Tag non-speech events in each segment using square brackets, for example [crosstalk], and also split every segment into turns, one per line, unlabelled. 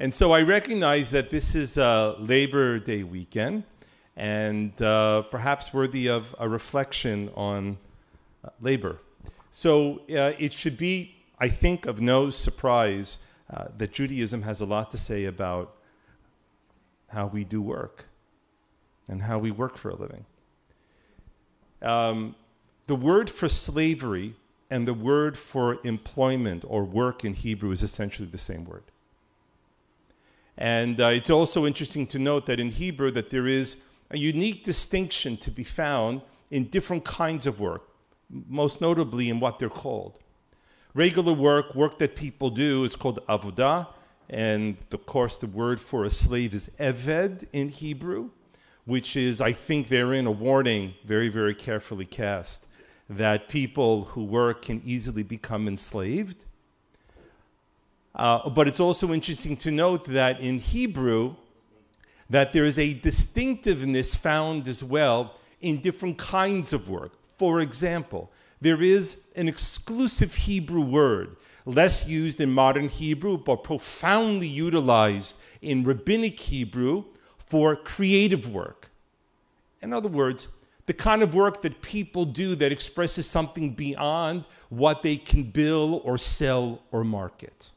And so I recognize that this is a Labor Day weekend and uh, perhaps worthy of a reflection on uh, labor. So uh, it should be, I think, of no surprise uh, that Judaism has a lot to say about how we do work and how we work for a living. Um, the word for slavery and the word for employment or work in Hebrew is essentially the same word. And uh, it's also interesting to note that in Hebrew that there is a unique distinction to be found in different kinds of work, most notably in what they're called. Regular work, work that people do, is called avodah, and of course the word for a slave is eved in Hebrew, which is, I think, therein a warning, very, very carefully cast, that people who work can easily become enslaved. Uh, but it's also interesting to note that in Hebrew, that there is a distinctiveness found as well in different kinds of work. For example, there is an exclusive Hebrew word, less used in modern Hebrew, but profoundly utilized in rabbinic Hebrew for creative work. In other words, the kind of work that people do that expresses something beyond what they can bill or sell or market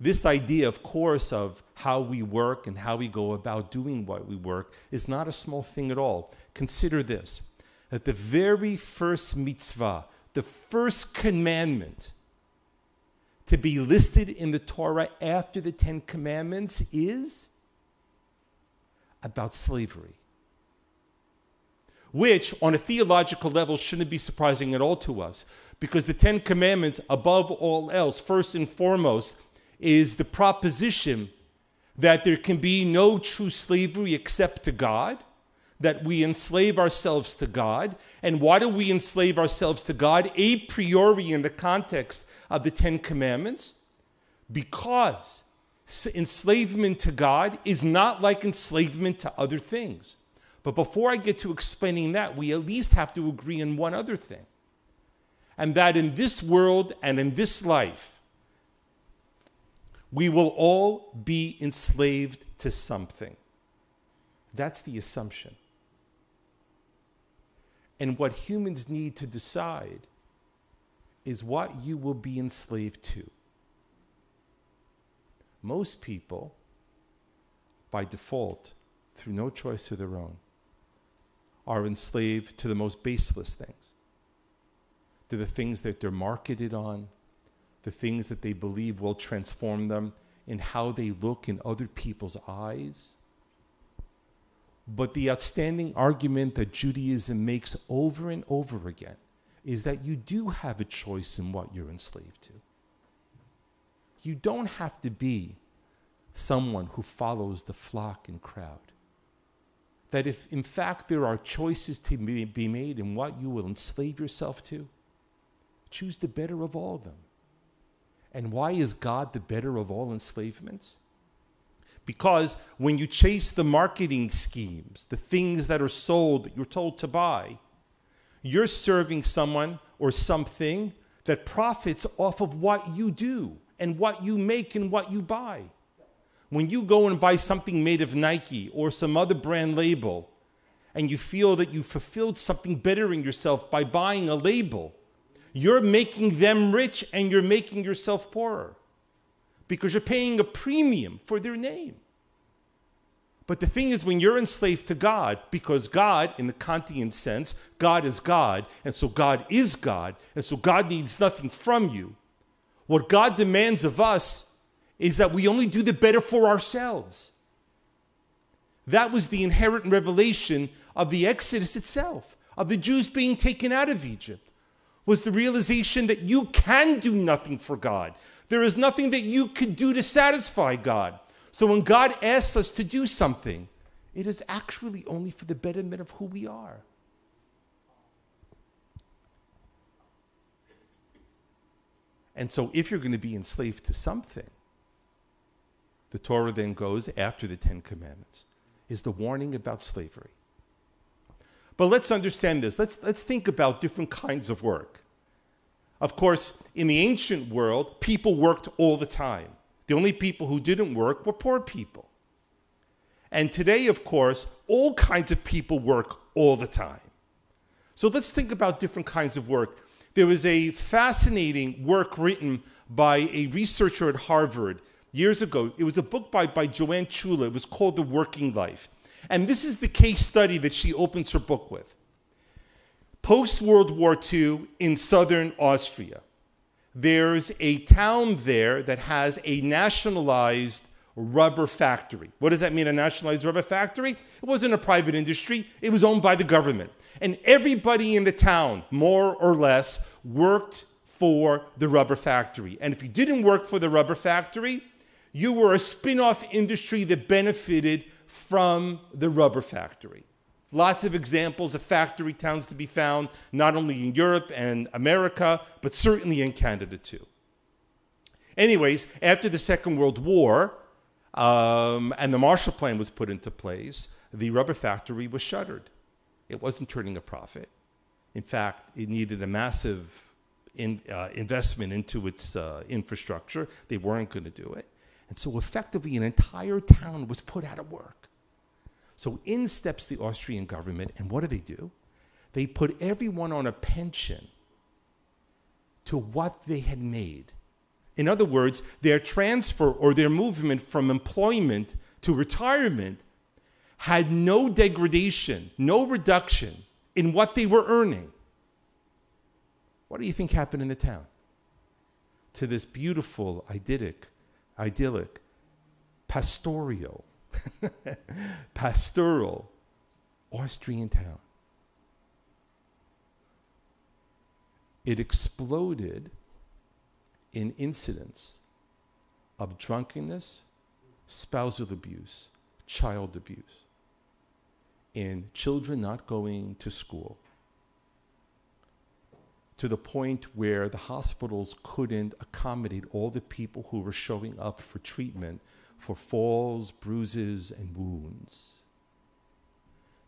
this idea, of course, of how we work and how we go about doing what we work is not a small thing at all. Consider this that the very first mitzvah, the first commandment to be listed in the Torah after the Ten Commandments is about slavery. Which, on a theological level, shouldn't be surprising at all to us, because the Ten Commandments, above all else, first and foremost, is the proposition that there can be no true slavery except to God, that we enslave ourselves to God. And why do we enslave ourselves to God a priori in the context of the Ten Commandments? Because enslavement to God is not like enslavement to other things. But before I get to explaining that, we at least have to agree on one other thing. And that in this world and in this life, we will all be enslaved to something. That's the assumption. And what humans need to decide is what you will be enslaved to. Most people, by default, through no choice of their own, are enslaved to the most baseless things, to the things that they're marketed on, the things that they believe will transform them in how they look in other people's eyes. But the outstanding argument that Judaism makes over and over again is that you do have a choice in what you're enslaved to. You don't have to be someone who follows the flock and crowd. That if, in fact, there are choices to be made in what you will enslave yourself to, choose the better of all of them. And why is God the better of all enslavements? Because when you chase the marketing schemes, the things that are sold that you're told to buy, you're serving someone or something that profits off of what you do and what you make and what you buy. When you go and buy something made of Nike or some other brand label, and you feel that you fulfilled something better in yourself by buying a label, you're making them rich and you're making yourself poorer because you're paying a premium for their name. But the thing is, when you're enslaved to God, because God, in the Kantian sense, God is God, and so God is God, and so God needs nothing from you, what God demands of us is that we only do the better for ourselves. That was the inherent revelation of the Exodus itself, of the Jews being taken out of Egypt was the realization that you can do nothing for God. There is nothing that you could do to satisfy God. So when God asks us to do something, it is actually only for the betterment of who we are. And so, if you're going to be enslaved to something, the Torah then goes after the Ten Commandments, is the warning about slavery. But let's understand this. Let's, let's think about different kinds of work. Of course, in the ancient world, people worked all the time. The only people who didn't work were poor people. And today, of course, all kinds of people work all the time. So let's think about different kinds of work. There was a fascinating work written by a researcher at Harvard years ago. It was a book by, by Joanne Ciulla. It was called The Working Life. And this is the case study that she opens her book with. Post World War II in southern Austria, there's a town there that has a nationalized rubber factory. What does that mean, a nationalized rubber factory? It wasn't a private industry, it was owned by the government. And everybody in the town, more or less, worked for the rubber factory. And if you didn't work for the rubber factory, you were a spin off industry that benefited from the rubber factory. Lots of examples of factory towns to be found, not only in Europe and America, but certainly in Canada too. Anyways, after the Second World War um, and the Marshall Plan was put into place, the rubber factory was shuttered. It wasn't turning a profit. In fact, it needed a massive in, uh, investment into its uh, infrastructure. They weren't going to do it. And so, effectively, an entire town was put out of work. So, in steps the Austrian government, and what do they do? They put everyone on a pension to what they had made. In other words, their transfer or their movement from employment to retirement had no degradation, no reduction in what they were earning. What do you think happened in the town? To this beautiful, idyllic, idyllic, pastoral, [laughs] pastoral Austrian town. It exploded in incidents of drunkenness, spousal abuse, child abuse in children not going to school to the point where the hospitals couldn't accommodate all the people who were showing up for treatment for falls, bruises, and wounds.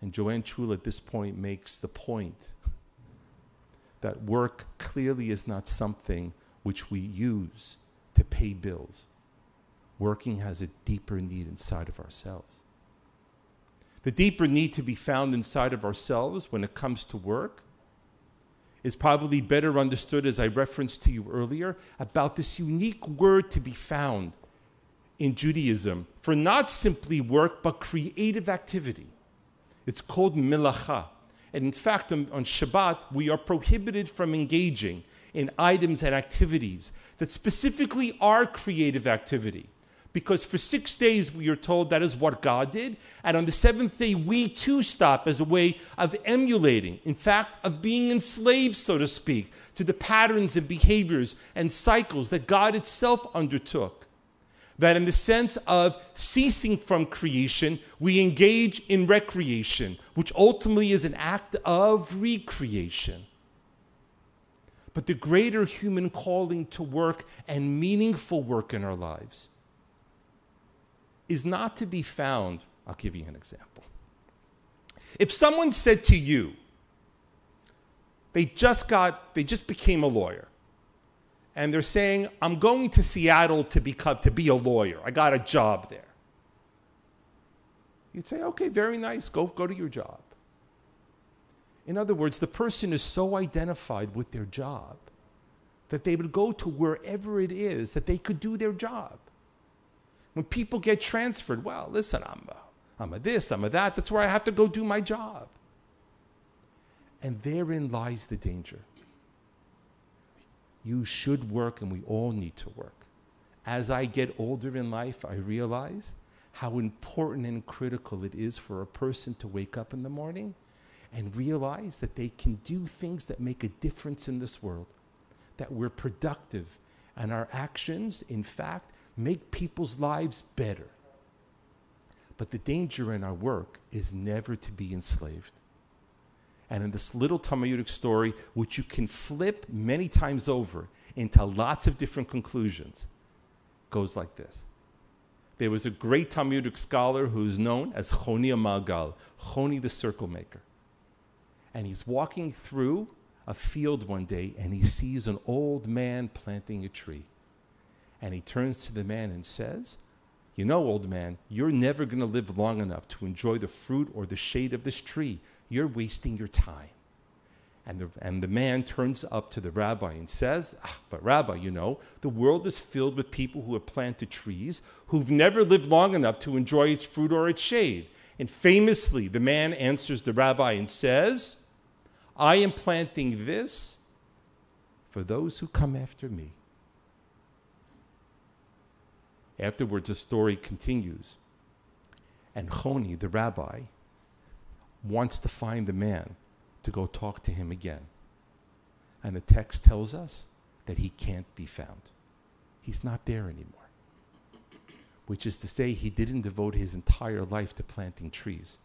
And Joanne Ciulla at this point makes the point that work clearly is not something which we use to pay bills. Working has a deeper need inside of ourselves. The deeper need to be found inside of ourselves when it comes to work is probably better understood, as I referenced to you earlier, about this unique word to be found in Judaism for not simply work, but creative activity. It's called milacha. And in fact, on, on Shabbat, we are prohibited from engaging in items and activities that specifically are creative activity because for six days we are told that is what God did. And on the seventh day, we too stop as a way of emulating, in fact, of being enslaved, so to speak, to the patterns and behaviors and cycles that God itself undertook. That in the sense of ceasing from creation, we engage in recreation, which ultimately is an act of recreation. But the greater human calling to work and meaningful work in our lives is not to be found. I'll give you an example. If someone said to you, they just got, they just became a lawyer, and they're saying, I'm going to Seattle to become, to be a lawyer. I got a job there. You'd say, okay, very nice, go, go to your job. In other words, the person is so identified with their job that they would go to wherever it is that they could do their job. When people get transferred, well, listen, I'm a, I'm a this, I'm a that. That's where I have to go do my job. And therein lies the danger. You should work, and we all need to work. As I get older in life, I realize how important and critical it is for a person to wake up in the morning and realize that they can do things that make a difference in this world, that we're productive, and our actions, in fact, make people's lives better. But the danger in our work is never to be enslaved. And in this little Talmudic story, which you can flip many times over into lots of different conclusions, goes like this. There was a great Talmudic scholar who's known as Choni Magal, Choni the circle maker. And he's walking through a field one day and he sees an old man planting a tree. And he turns to the man and says, You know, old man, you're never going to live long enough to enjoy the fruit or the shade of this tree. You're wasting your time. And the, and the man turns up to the rabbi and says, ah, But, Rabbi, you know, the world is filled with people who have planted trees who've never lived long enough to enjoy its fruit or its shade. And famously, the man answers the rabbi and says, I am planting this for those who come after me. Afterwards, the story continues. And Choni, the rabbi, wants to find the man to go talk to him again. And the text tells us that he can't be found. He's not there anymore. Which is to say, he didn't devote his entire life to planting trees.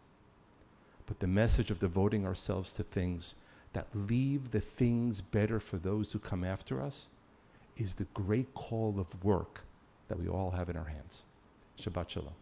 But the message of devoting ourselves to things that leave the things better for those who come after us is the great call of work that we all have in our hands. Shabbat Shalom.